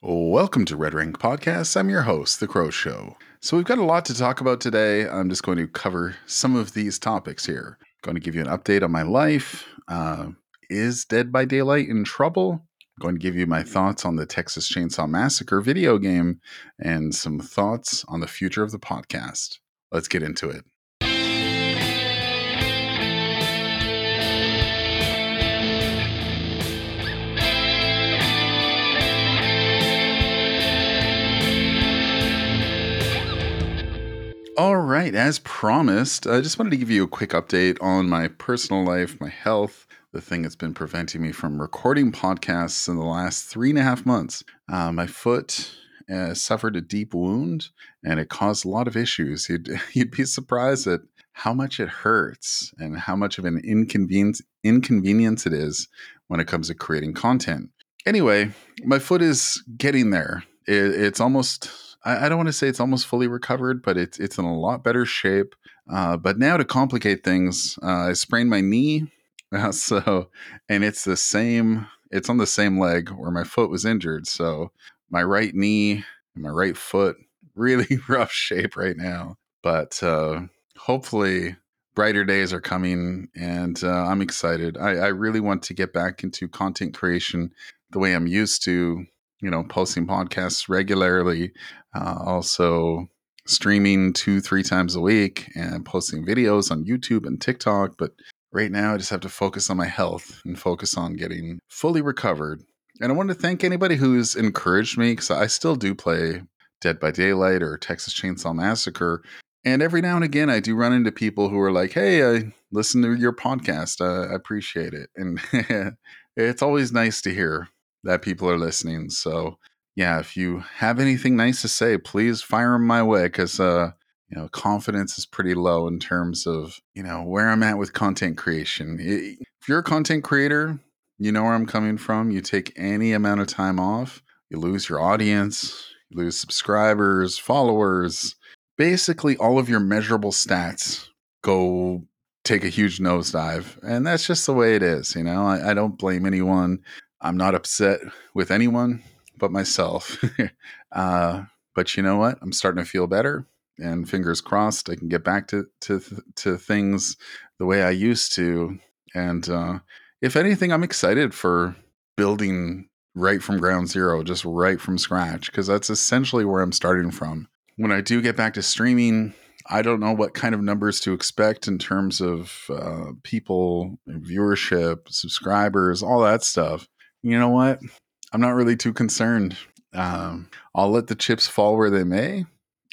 Welcome to Red Rank Podcast. I'm your host, The Cro Show. So, we've got a lot to talk about today. I'm just going to cover some of these topics here. going to give you an update on my life. Uh, is Dead by Daylight in trouble? I'm going to give you my thoughts on the Texas Chainsaw Massacre video game and some thoughts on the future of the podcast. Let's get into it. All right, as promised, I just wanted to give you a quick update on my personal life, my health, the thing that's been preventing me from recording podcasts in the last three and a half months. Uh, my foot uh, suffered a deep wound and it caused a lot of issues. You'd, you'd be surprised at how much it hurts and how much of an inconvenience, inconvenience it is when it comes to creating content. Anyway, my foot is getting there. It, it's almost I, I don't want to say it's almost fully recovered, but it's it's in a lot better shape. Uh, but now to complicate things, uh, I sprained my knee, uh, so and it's the same. It's on the same leg where my foot was injured. So my right knee and my right foot really rough shape right now. But uh, hopefully brighter days are coming and uh, i'm excited I, I, really want to get back into content creation the way i'm used to you know posting podcasts regularly uh, also streaming two, three times a week and posting videos on YouTube and TikTok. But right now, I just have to focus on my health and focus on getting fully recovered. And I want to thank anybody who's encouraged me because I still do play Dead by Daylight or Texas Chainsaw Massacre. And every now and again, I do run into people who are like, hey, I listen to your podcast. I appreciate it. And it's always nice to hear that people are listening. So yeah, if you have anything nice to say, please fire them my way because uh, you know confidence is pretty low in terms of you know where I'm at with content creation. If you're a content creator, you know where I'm coming from. You take any amount of time off, you lose your audience, you lose subscribers, followers. Basically, all of your measurable stats go take a huge nosedive, and that's just the way it is. You know, I, I don't blame anyone. I'm not upset with anyone but myself. uh, but you know what? I'm starting to feel better, and fingers crossed, I can get back to to to things the way I used to. And uh, if anything, I'm excited for building right from ground zero, just right from scratch, because that's essentially where I'm starting from. When I do get back to streaming, I don't know what kind of numbers to expect in terms of uh, people, viewership, subscribers, all that stuff. You know what? I'm not really too concerned. Um, I'll let the chips fall where they may,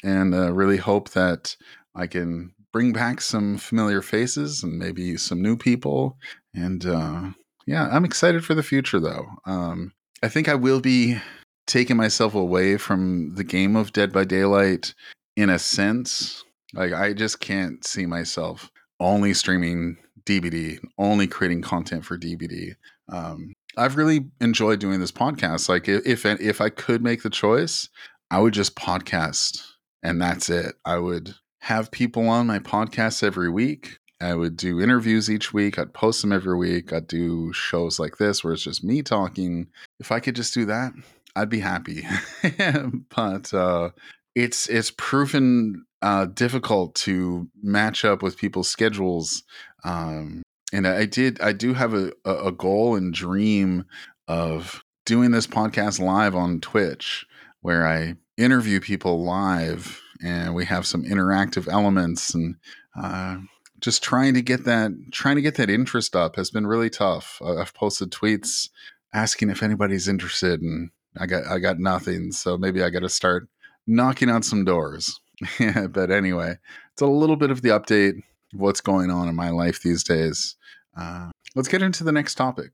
and uh, really hope that I can bring back some familiar faces and maybe some new people. And uh, yeah, I'm excited for the future, though. Um, I think I will be taking myself away from the game of Dead by Daylight in a sense. Like, I just can't see myself only streaming DBD, only creating content for DBD. Um, I've really enjoyed doing this podcast. Like if if I could make the choice, I would just podcast and that's it. I would have people on my podcast every week. I would do interviews each week. I'd post them every week. I'd do shows like this where it's just me talking. If I could just do that, I'd be happy. but uh, it's it's proven uh, difficult to match up with people's schedules. Um, and I did I do have a, a goal and dream of doing this podcast live on Twitch where I interview people live and we have some interactive elements and uh, just trying to get that trying to get that interest up has been really tough. I've posted tweets asking if anybody's interested and I got I got nothing. So maybe I got to start knocking on some doors. but anyway, it's a little bit of the update what's going on in my life these days. Uh, let's get into the next topic.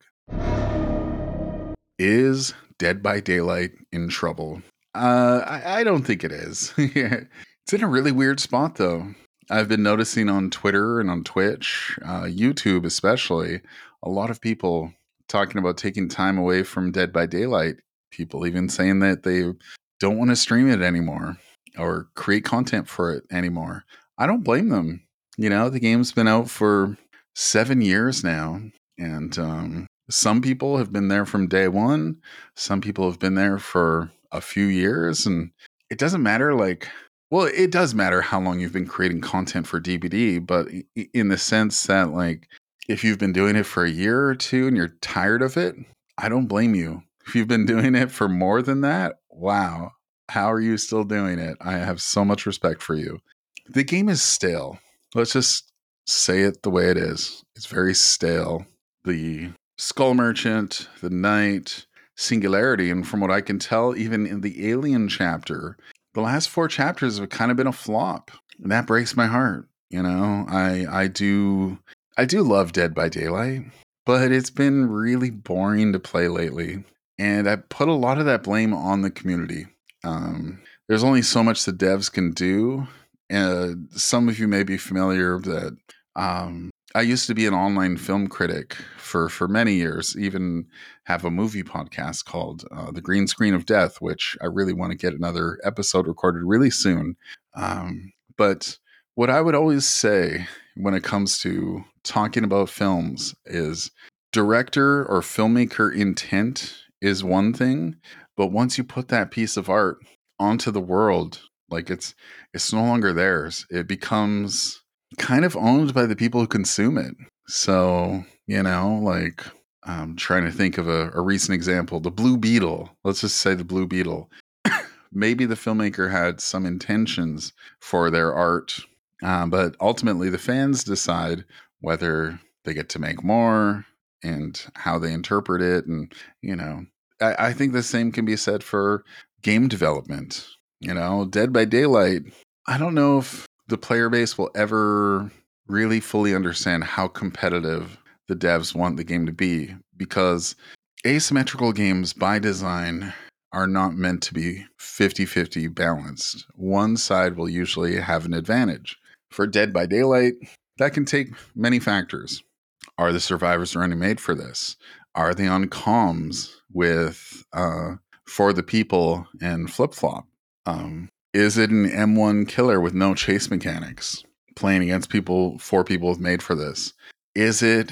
Is Dead by Daylight in trouble? Uh, I, I don't think it is. it's in a really weird spot, though. I've been noticing on Twitter and on Twitch, uh, YouTube especially, a lot of people talking about taking time away from Dead by Daylight. People even saying that they don't want to stream it anymore or create content for it anymore. I don't blame them. You know, the game's been out for seven years now. And um, some people have been there from day one. Some people have been there for a few years and it doesn't matter like well it does matter how long you've been creating content for dbd but in the sense that like if you've been doing it for a year or two and you're tired of it i don't blame you if you've been doing it for more than that wow how are you still doing it i have so much respect for you the game is stale let's just say it the way it is it's very stale the skull merchant the knight singularity. And from what I can tell, even in the Alien chapter, the last four chapters have kind of been a flop. And that breaks my heart. You know, I I do I do love Dead by Daylight, but it's been really boring to play lately. And I put a lot of that blame on the community. Um, there's only so much the devs can do. Uh, some of you may be familiar that um, I used to be an online film critic for for many years. Even have a movie podcast called uh, "The Green Screen of Death," which I really want to get another episode recorded really soon. Um, but what I would always say when it comes to talking about films is director or filmmaker intent is one thing, but once you put that piece of art onto the world, like it's it's no longer theirs. It becomes kind of owned by the people who consume it. So, you know, like I'm trying to think of a, a recent example. The Blue Beetle. Let's just say the Blue Beetle. Maybe the filmmaker had some intentions for their art, uh, but ultimately the fans decide whether they get to make more and how they interpret it. And, you know, I, I think the same can be said for game development. You know, Dead by Daylight. I don't know if the player base will ever really fully understand how competitive the devs want the game to be because asymmetrical games by design are not meant to be 50 50 balanced. One side will usually have an advantage. For Dead by Daylight, that can take many factors. Are the survivors already made for this? Are they on comms with uh, For the People and Flip Flop? Um, is it an M1 killer with no chase mechanics playing against people, four people have made for this? Is it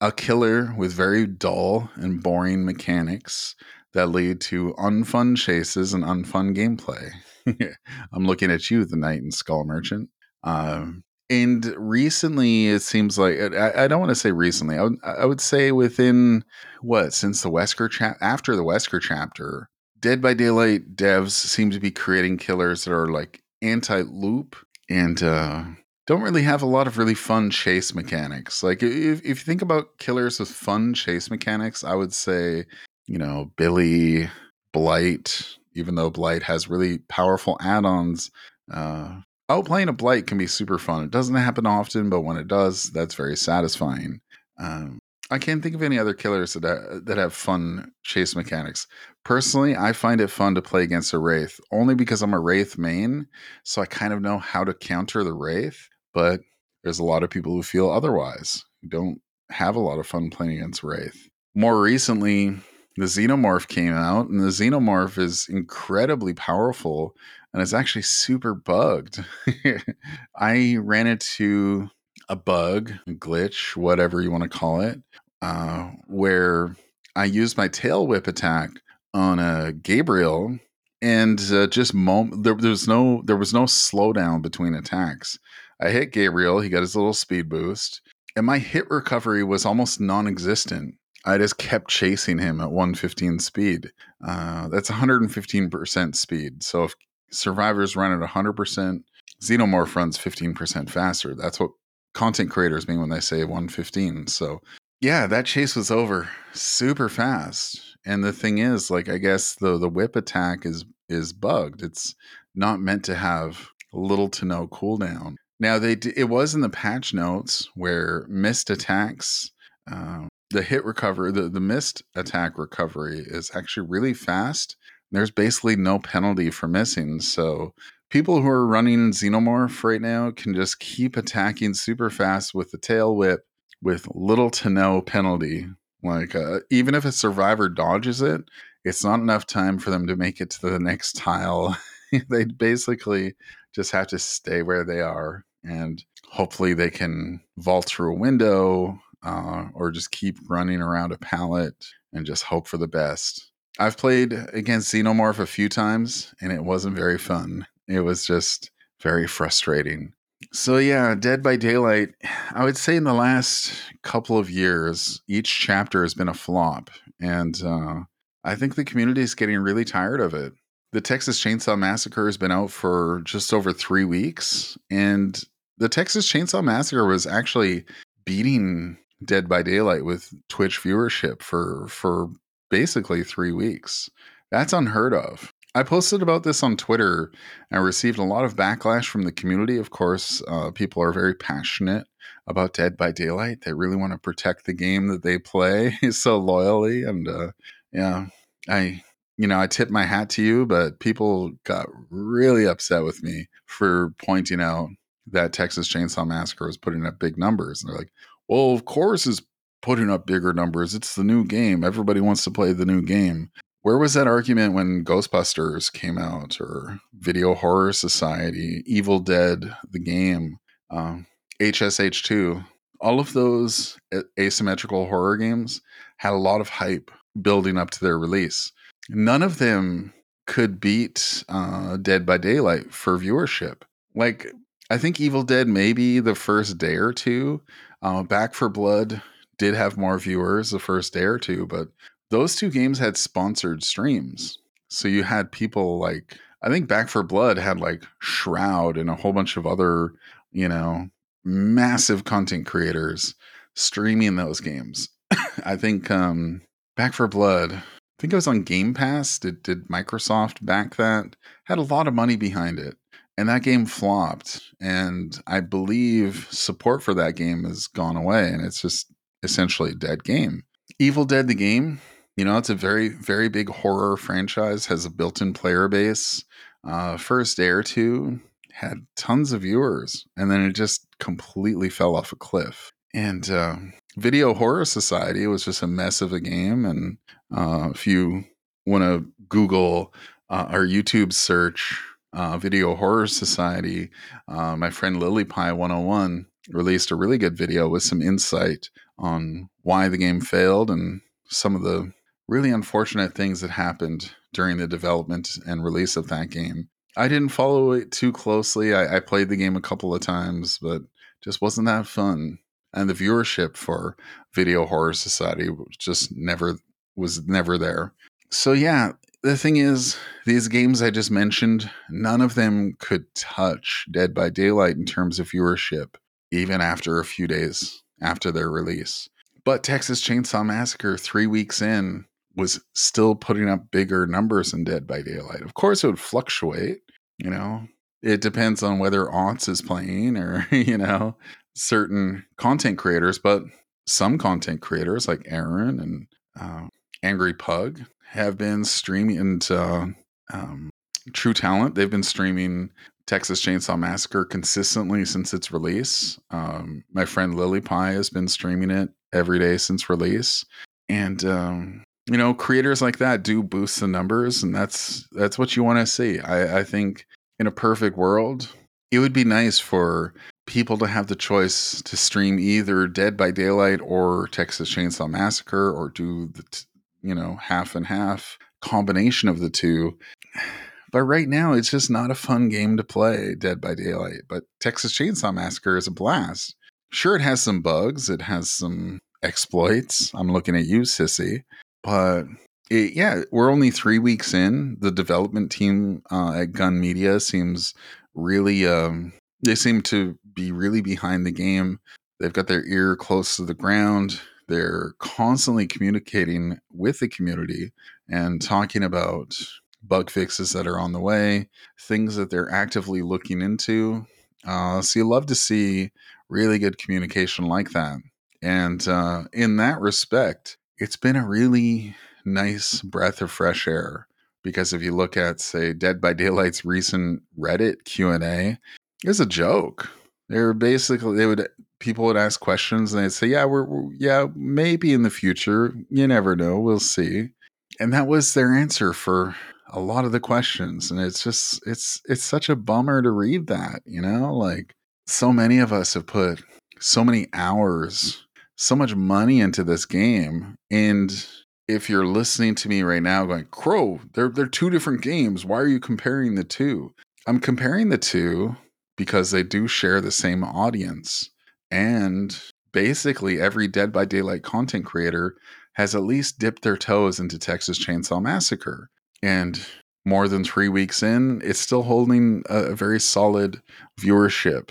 a killer with very dull and boring mechanics that lead to unfun chases and unfun gameplay? I'm looking at you, the Knight and Skull Merchant. Um, and recently, it seems like I, I don't want to say recently. I would, I would say within what since the Wesker chap after the Wesker chapter, Dead by Daylight devs seem to be creating killers that are like anti loop and uh, don't really have a lot of really fun chase mechanics. Like if, if you think about killers with fun chase mechanics, I would say, you know, Billy, Blight, even though Blight has really powerful add-ons, uh, outplaying a Blight can be super fun. It doesn't happen often, but when it does, that's very satisfying. Um, I can't think of any other killers that ha- that have fun chase mechanics. Personally, I find it fun to play against a wraith only because I'm a wraith main, so I kind of know how to counter the wraith. But there's a lot of people who feel otherwise, who don't have a lot of fun playing against wraith. More recently, the xenomorph came out, and the xenomorph is incredibly powerful and it's actually super bugged. I ran into a bug, a glitch, whatever you want to call it, uh, where I used my tail whip attack on a Gabriel, and uh, just mom- there, there was no there was no slowdown between attacks. I hit Gabriel, he got his little speed boost, and my hit recovery was almost non-existent. I just kept chasing him at 115 speed. Uh, that's 115% speed. So if survivors run at 100%, Xenomorph runs 15% faster. That's what content creators mean when they say 115. So yeah, that chase was over super fast. And the thing is, like, I guess the the whip attack is is bugged. It's not meant to have little to no cooldown. Now they d- it was in the patch notes where missed attacks, um, the hit recovery, the the missed attack recovery is actually really fast. There's basically no penalty for missing. So people who are running Xenomorph right now can just keep attacking super fast with the tail whip with little to no penalty. Like uh, even if a survivor dodges it, it's not enough time for them to make it to the next tile. they basically just have to stay where they are, and hopefully they can vault through a window uh, or just keep running around a pallet and just hope for the best. I've played against Xenomorph a few times and it wasn't very fun. It was just very frustrating. So yeah, Dead by Daylight, I would say in the last couple of years, each chapter has been a flop. And uh, I think the community is getting really tired of it. The Texas Chainsaw Massacre has been out for just over three weeks. And the Texas Chainsaw Massacre was actually beating Dead by Daylight with Twitch viewership for for basically three weeks. That's unheard of. I posted about this on Twitter and received a lot of backlash from the community. Of course, uh, people are very passionate about Dead by Daylight. They really want to protect the game that they play so loyally. And uh, yeah, I, you know, I tip my hat to you, but people got really upset with me for pointing out that Texas Chainsaw Massacre was putting up big numbers. And they're like, well, of course it's putting up bigger numbers. It's the new game. Everybody wants to play the new game. Where was that argument when Ghostbusters came out, or Video Horror Society, Evil Dead, the game, um, HSH2? All of those asymmetrical horror games had a lot of hype building up to their release. None of them could beat uh, Dead by Daylight for viewership. Like, I think Evil Dead maybe the first day or two uh, Back for Blood did have more viewers the first day or two, but those two games had sponsored streams. So you had people like, I think Back for Blood had like Shroud and a whole bunch of other, you know, massive content creators streaming those games. I think um, Back for Blood, I think it was on Game Pass. Did, did Microsoft back that? Had a lot of money behind it and that game flopped and i believe support for that game has gone away and it's just essentially a dead game evil dead the game you know it's a very very big horror franchise has a built-in player base. Uh, first day or two had tons of viewers and then it just completely fell off a cliff. And uh, video horror society was just a mess of a game and uh, if you want to google uh, our youtube search uh, Video Horror Society, uh, my friend Lily Pie 101 released a really good video with some insight on why the game failed and some of the really unfortunate things that happened during the development and release of that game. I didn't follow it too closely. I, I played the game a couple of times, but just wasn't that fun. And the viewership for Video Horror Society just never was never there. So yeah, the thing is, these games I just mentioned, none of them could touch Dead by Daylight in terms of viewership, even after a few days after their release. But Texas Chainsaw Massacre, three weeks in, was still putting up bigger numbers than Dead by Daylight. Of course, it would fluctuate, you know, it depends on whether Otz is playing or, you know, certain content creators, but some content creators like Aaron and uh, Angry Pug have been streaming uh, um, True Talent. They've been streaming Texas Chainsaw Massacre consistently since its release. Um, my friend Lily Pie has been streaming it every day since release, and um, you know, creators like that do boost the numbers, and that's that's what you want to see. I, I think in a perfect world, it would be nice for people to have the choice to stream either Dead by Daylight or Texas Chainsaw Massacre, or do the t- you know, half and half combination of the two. But right now, it's just not a fun game to play, Dead by Daylight. But Texas Chainsaw Massacre is a blast. Sure, it has some bugs, it has some exploits. I'm looking at you, Sissy. But it, yeah, we're only three weeks in. The development team uh, at Gun Media seems really, um, they seem to be really behind the game. They've got their ear close to the ground. They're constantly communicating with the community and talking about bug fixes that are on the way, things that they're actively looking into. Uh, so you love to see really good communication like that. And uh, in that respect, it's been a really nice breath of fresh air because if you look at say Dead by Daylight's recent Reddit Q&A, it's a joke. They're basically they would people would ask questions and they'd say, "Yeah, we're, we're, yeah, maybe in the future. You never know. We'll see." And that was their answer for a lot of the questions. And it's just it's it's such a bummer to read that, you know? Like so many of us have put so many hours, so much money into this game and if you're listening to me right now going, Cro, they're they're two different games. Why are you comparing the two? I'm comparing the two because they do share the same audience. And basically every Dead by Daylight content creator has at least dipped their toes into Texas Chainsaw Massacre. And more than three weeks in, it's still holding a, very solid viewership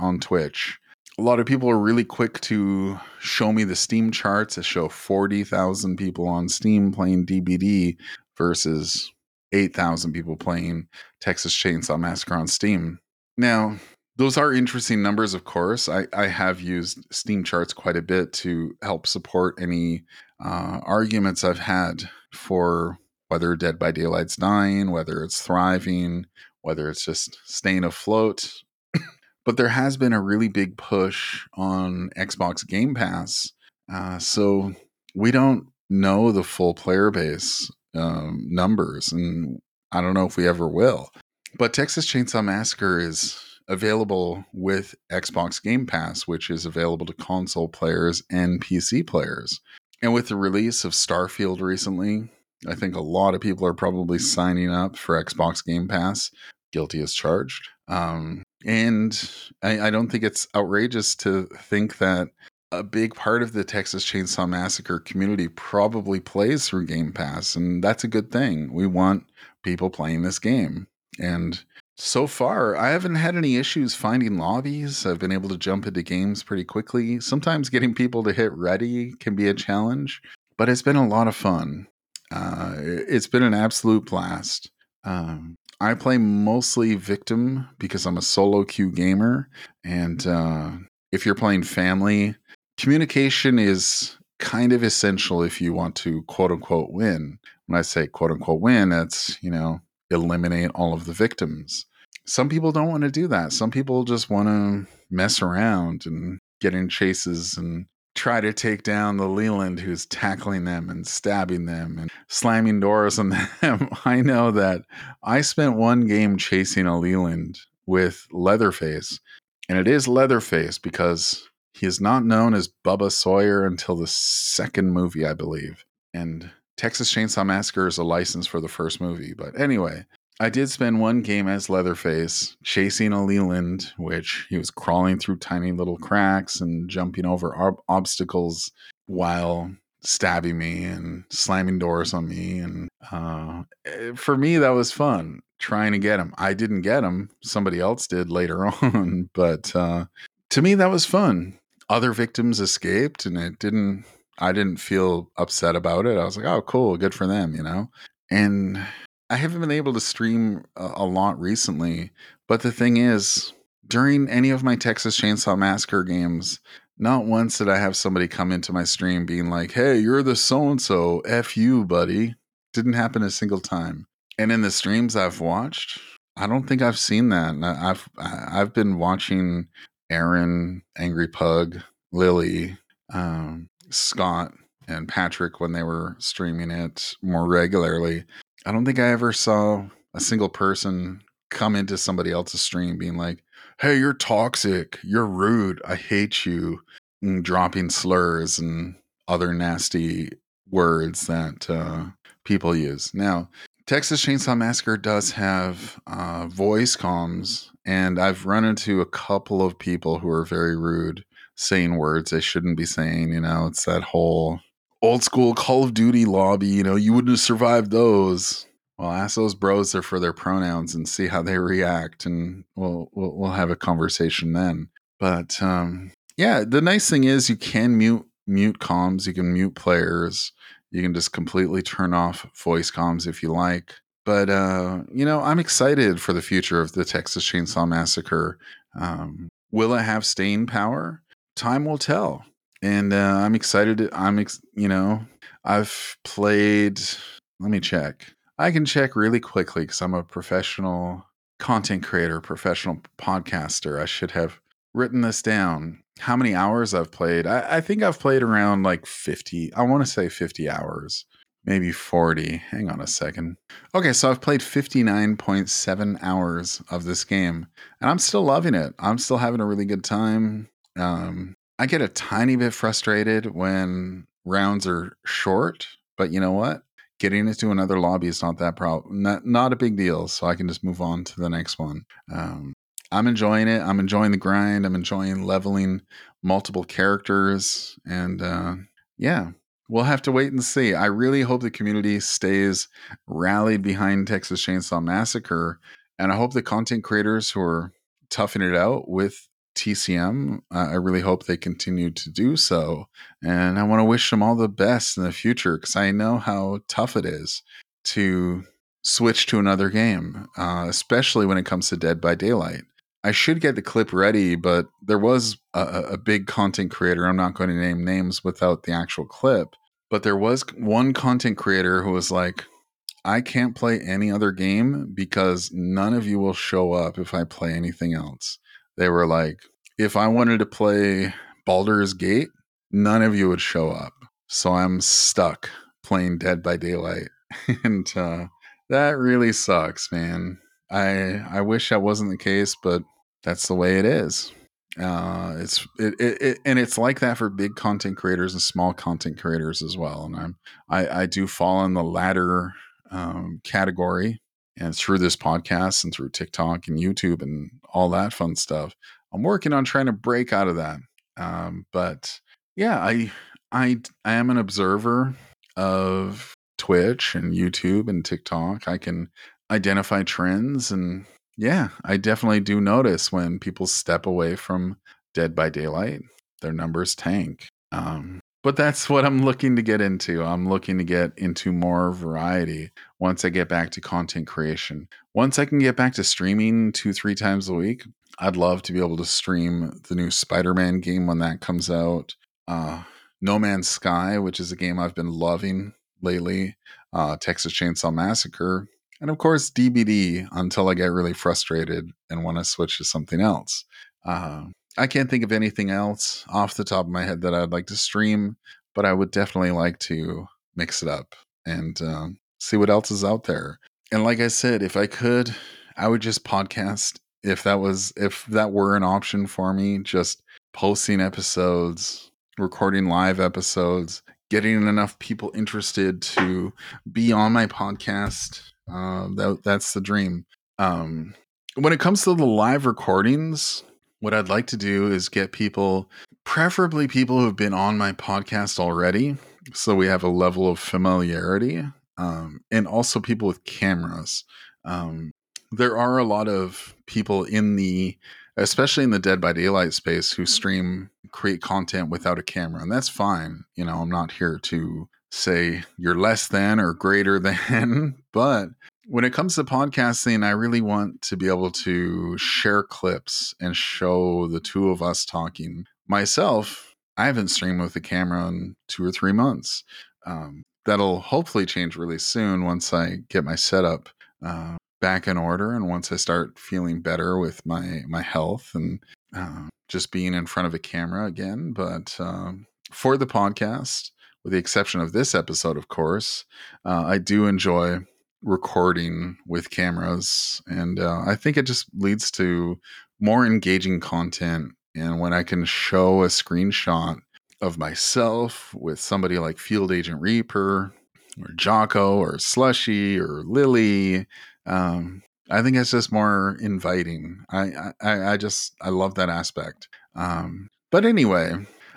on Twitch a lot of people are really quick to show me the Steam charts that show 40,000 people on Steam playing DBD versus 8,000 people playing Texas Chainsaw Massacre on Steam. Now, those are interesting numbers, of course. I, I have used Steam charts quite a bit to help support any uh, arguments I've had for whether Dead by Daylight's dying, whether it's thriving, whether it's just staying afloat but there has been a really big push on Xbox Game Pass. Uh, so we don't know the full player base um, numbers, and I don't know if we ever will. But Texas Chainsaw Massacre is available with Xbox Game Pass, which is available to console players and PC players. And with the release of Starfield recently, I think a lot of people are probably signing up for Xbox Game Pass, guilty as charged. Um, and I, I don't think it's outrageous to think that a big part of the Texas Chainsaw Massacre community probably plays through Game Pass, and that's a good thing. We want people playing this game. And so far, I haven't had any issues finding lobbies. I've been able to jump into games pretty quickly. Sometimes getting people to hit ready can be a challenge, but it's been a lot of fun. Uh, it's been an absolute blast. Um, I play mostly victim because I'm a solo queue gamer. And uh, if you're playing family, communication is kind of essential if you want to quote unquote win. When I say quote unquote win, it's, you know, eliminate all of the victims. Some people don't want to do that. Some people just want to mess around and get in chases and try to take down the Leland who's tackling them and stabbing them and slamming doors on them. I know that I spent one game chasing a Leland with Leatherface, and it is Leatherface because he is not known as Bubba Sawyer until the second movie, I believe. And Texas Chainsaw Massacre is a license for the first movie. But anyway, I did spend one game as Leatherface chasing a Leland, which he was crawling through tiny little cracks and jumping over ob- obstacles while stabbing me and slamming doors on me. And uh, eh, for me, that was fun trying to get him. I didn't get him, somebody else did later on. But uh, to me, that was fun. Other victims escaped, and it didn't. I didn't feel upset about it. I was like, "Oh, cool, good for them," you know. And I haven't been able to stream a, lot recently, but the thing is, during any of my Texas Chainsaw Massacre games, not once did I have somebody come into my stream being like, "Hey, you're the so and so, f you, buddy." Didn't happen a single time. And in the streams I've watched, I don't think I've seen that. I've I've been watching Aaron, Angry Pug, Lily, um, Scott, and Patrick when they were streaming it more regularly. I don't think I ever saw a single person come into somebody else's stream being like, "Hey, you're toxic. You're rude. I hate you." And dropping slurs and other nasty words that uh, people use. Now, Texas Chainsaw Massacre does have uh, voice comms, and I've run into a couple of people who are very rude, saying words they shouldn't be saying. You know, it's that whole old school Call of Duty lobby, you know, you wouldn't have survived those. Well, ask those bros there for their pronouns and see how they react, and we'll we'll, we'll have a conversation then. But um, yeah, the nice thing is you can mute mute comms, you can mute players, you can just completely turn off voice comms if you like. But uh, you know, I'm excited for the future of the Texas Chainsaw Massacre. Um, will it have staying power? Time will tell and uh, I'm excited. I'm, ex- you know, I've played. Let me check. I can check really quickly because I'm a professional content creator, professional podcaster. I should have written this down. How many hours I've played? I, I think I've played around like 50. I want to say 50 hours, maybe 40. Hang on a second. Okay, so I've played 59.7 hours of this game, and I'm still loving it. I'm still having a really good time. Um, I get a tiny bit frustrated when rounds are short But you know what? Getting into another lobby is not that problem. Not not a big deal. So I can just move on to the next one. Um, I'm enjoying it. I'm enjoying the grind. I'm enjoying leveling multiple characters, and uh, yeah, we'll have to wait and see. I really hope the community stays rallied behind Texas Chainsaw Massacre, and I hope the content creators who are toughing it out with TCM, uh, I really hope they continue to do so. And I want to wish them all the best in the future because I know how tough it is to switch to another game, uh, especially when it comes to Dead by Daylight. I should get the clip ready, but there was a, a, big content creator. I'm not going to name names without the actual clip, but there was one content creator who was like, I can't play any other game because none of you will show up if I play anything else. They were like, if I wanted to play Baldur's Gate, none of you would show up. So I'm stuck playing Dead by Daylight. and uh, that really sucks, man. I I wish that wasn't the case, but that's the way it is. Uh, it's it, it, it, and it's like that for big content creators and small content creators as well. And I'm I, I do fall in the latter um, category, and through this podcast and through TikTok and YouTube and all that fun stuff, I'm working on trying to break out of that. Um, but yeah, I I I am an observer of Twitch and YouTube and TikTok. I can identify trends and yeah, I definitely do notice when people step away from Dead by Daylight, their numbers tank. Um, but that's what I'm looking to get into. I'm looking to get into more variety once I get back to content creation. Once I can get back to streaming two, three times a week, I'd love to be able to stream the new Spider Man game when that comes out. Uh, no Man's Sky, which is a game I've been loving lately. Uh, Texas Chainsaw Massacre, and of course DBD until I get really frustrated and want to switch to something else. Uh, I can't think of anything else off the top of my head that I'd like to stream, but I would definitely like to mix it up and um, see what else is out there. And like I said, if I could, I would just podcast if that was if that were an option for me, just posting episodes, recording live episodes, getting enough people interested to be on my podcast uh, that that's the dream. Um, when it comes to the live recordings, what I'd like to do is get people, preferably people who have been on my podcast already, so we have a level of familiarity, um, and also people with cameras. Um, there are a lot of people in the, especially in the Dead by Daylight space, who stream, create content without a camera, and that's fine. You know, I'm not here to say you're less than or greater than, but when it comes to podcasting, I really want to be able to share clips and show the two of us talking. Myself, I haven't streamed with a camera in two or three months. Um, that'll hopefully change really soon once I get my setup uh, back in order and once I start feeling better with my my health and uh, just being in front of a camera again. But um, for the podcast, with the exception of this episode, of course, uh, I do enjoy recording with cameras, and uh, I think it just leads to more engaging content. And when I can show a screenshot of myself with somebody like Field Agent Reaper or Jocko or Slushy or Lily, um, I think it's just more inviting. I, I, I just I love that aspect. Um, but anyway,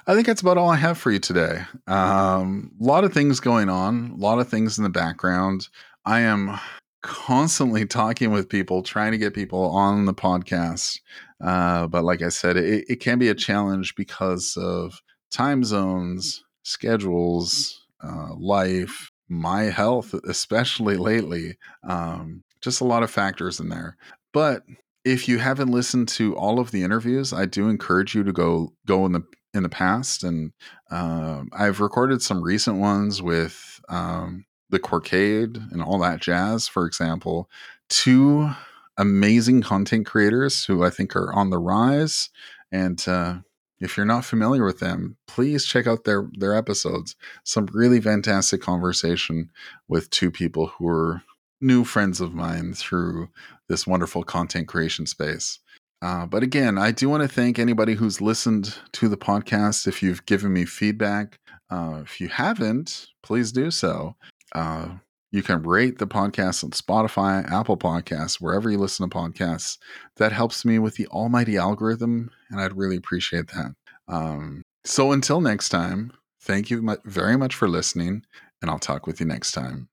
I think that's about all I have for you today. Um, a lot of things going on, a lot of things in the background. I am constantly talking with people, trying to get people on the podcast. Uh, but like I said, it, it, can be a challenge because of time zones, schedules, uh, life, my health, especially lately. Um, just a lot of factors in there. But if you haven't listened to all of the interviews, I do encourage you to go go in the in the past, and uh, I've recorded some recent ones with um, the Corcade and all that jazz. For example, two amazing content creators who I think are on the rise, and uh, if you're not familiar with them, please check out their their episodes. Some really fantastic conversation with two people who are new friends of mine through this wonderful content creation space. Uh, but again, I do want to thank anybody who's listened to the podcast. If you've given me feedback, Uh, if you haven't, please do so. Uh, you can rate the podcast on Spotify, Apple Podcasts, wherever you listen to podcasts. That helps me with the almighty algorithm, and I'd really appreciate that. Um, so until next time, thank you very much for listening, and I'll talk with you next time.